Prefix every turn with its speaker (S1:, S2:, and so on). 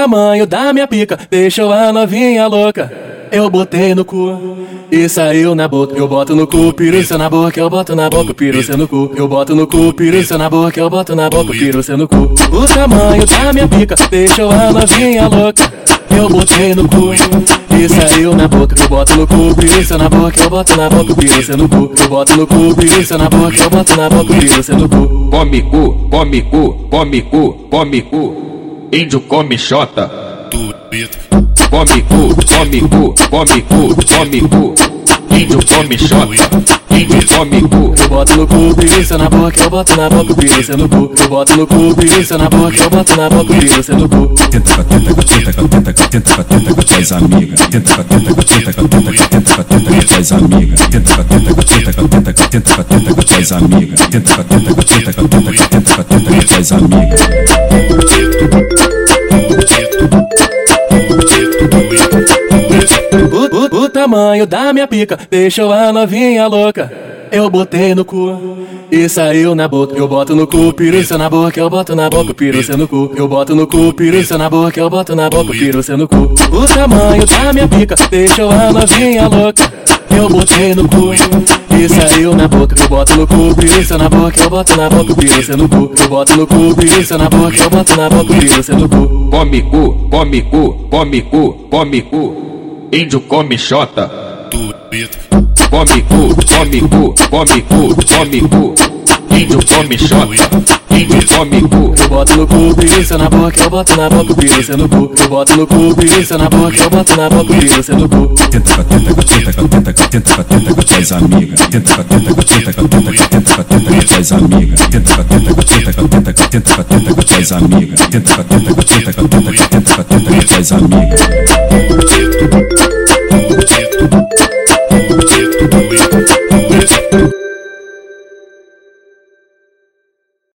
S1: tamanho da minha pica deixou a novinha louca. Eu botei no cu e saiu na boca. Eu boto no cu, piruça na boca, eu boto na boca, piruça no cu. Eu boto no cu, piruça na boca, eu boto na boca, piruça no cu. O tamanho da minha pica deixou a novinha louca. Eu botei no cu e saiu na boca. Eu boto no cu, piruça na boca, eu boto na boca, piruça no cu. Eu boto no cu, piruça na boca, eu boto na boca, piruça no cu.
S2: Come cu, come cu, come cu, come cu. Índio come xota. Come cu, come cu, come cu, come cu. Índio come xota. Índio come cu.
S1: Eu boto no cu, piruça na boca, eu boto na boca, piruça no cu. Eu boto no cu, piruça na boca, eu boto na boca, piruça no cu.
S3: Tenta com a tenta com a tenta com a tenta com a tenta com a tenta com amigas. Tenta com a tenta com a tenta com a tenta com a tenta com a tenta com amigas. Tenta com a tenta com a tenta com a tenta com a tenta com a tenta com amigas. Tenta com a tenta com a tenta com a tenta com a tenta com a tenta com a tuas amigas.
S1: Tamanho da minha pica deixou a novinha louca. Eu botei no cu e saiu na boca. Eu boto no cu, piruça na boca, eu boto na boca, piruça no cu. Eu boto no cu, piruça na boca, eu boto na boca, piruça no cu. O tamanho da minha pica deixou a novinha louca. Eu botei no cu e saiu na boca. Eu boto no cu, piruça na boca, eu boto na boca, piruça no cu. Eu boto no cu, piruça na boca, eu boto na boca, piruça no cu.
S2: Come cu, come cu, come cu, come cu. Índio come xota. Come cu, come cu, come cu, come cu. Índio come xota. Índio come cu.
S1: Eu boto no cu, piruça na boca, eu boto na boca, piruça no cu. Eu boto no cu, piruça na boca, eu boto na boca, piruça no cu.
S3: Tenta com a tenta com a tenta com a tenta com a tenta com a tenta com amigas. Tenta com a tenta com a tenta com a tenta com a tenta com a tenta com amigas. Tenta com a tenta com a tenta com a tenta com a tenta com a tenta com amigas. Tenta com a tenta com a tenta com a tenta com a tenta com a tenta com amigas.